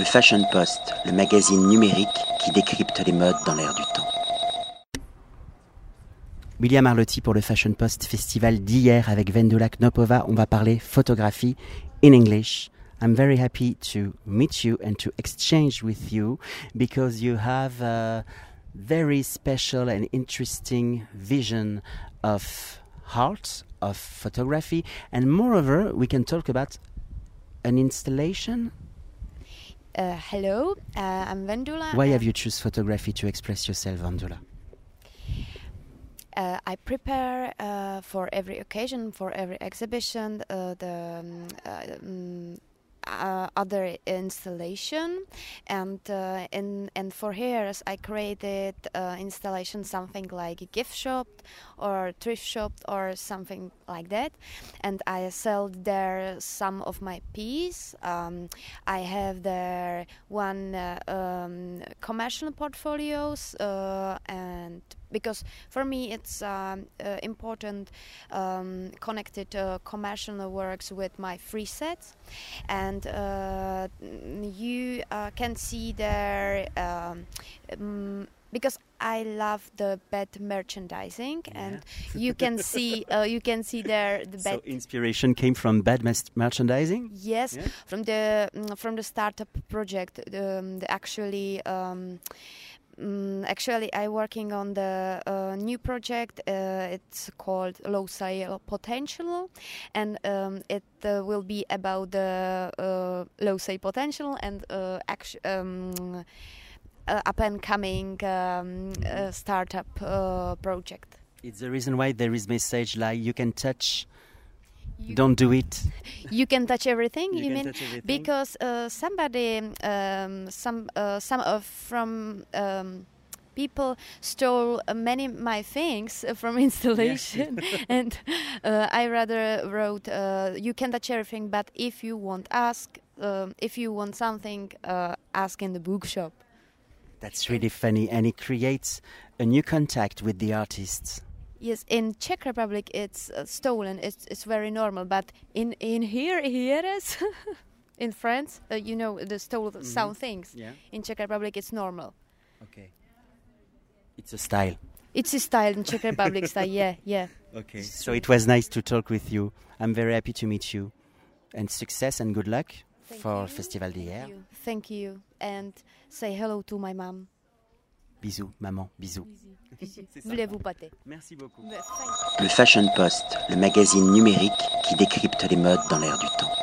Le Fashion Post, le magazine numérique qui décrypte les modes dans l'air du temps. William Arlotti pour le Fashion Post Festival d'hier avec Vendula Knopova. On va parler photographie in English. I'm very happy to meet you and to exchange with you because you have a very special and interesting vision of art, of photography, and moreover, we can talk about an installation. Uh, hello, uh, I'm Vendula. Why have you choose photography to express yourself, Vendula? Uh, I prepare uh, for every occasion, for every exhibition, uh, the um, uh, other installation. And uh, in, and for Hyères I created uh, installation something like a gift shop or thrift shop or something like that. And I sell there some of my piece. Um, I have there one uh, um, commercial portfolios uh, and because for me it's um, uh, important um, connected uh, commercial works with my free sets and uh, you uh, can see there um, because I love the bed merchandising, yeah. and you can see uh, you can see there the bed. So inspiration came from bed merchandising. Yes, yeah. from the mm, from the startup project. Um, the actually. Um, um, actually, I'm working on the uh, new project. Uh, it's called Low Sale Potential, and um, it uh, will be about the uh, low sale potential and uh, actu- um, uh, up and coming um, startup project. It's the reason why there is message like you can touch you don't do it. You can touch everything. You, you mean everything? because uh, somebody, um, some uh, some of from. Um, people stole uh, many my things from installation yes. and uh, i rather wrote uh, you can touch everything but if you want ask um, if you want something uh, ask in the bookshop that's really funny and it creates a new contact with the artists Yes, in Czech Republic it's uh, stolen. It's it's very normal, but in in here here is in France, uh, you know, the stolen mm -hmm. some things. Yeah. In Czech Republic it's normal. Okay. It's a style. It's a style in Czech Republic style. Yeah, yeah. Okay. So it was nice to talk with you. I'm very happy to meet you, and success and good luck Thank for you. Festival d'Hyères. Thank, you. Thank you, and say hello to my mom. Bisous, maman, bisous. Voulez-vous pâter Merci beaucoup. Le Fashion Post, le magazine numérique qui décrypte les modes dans l'air du temps.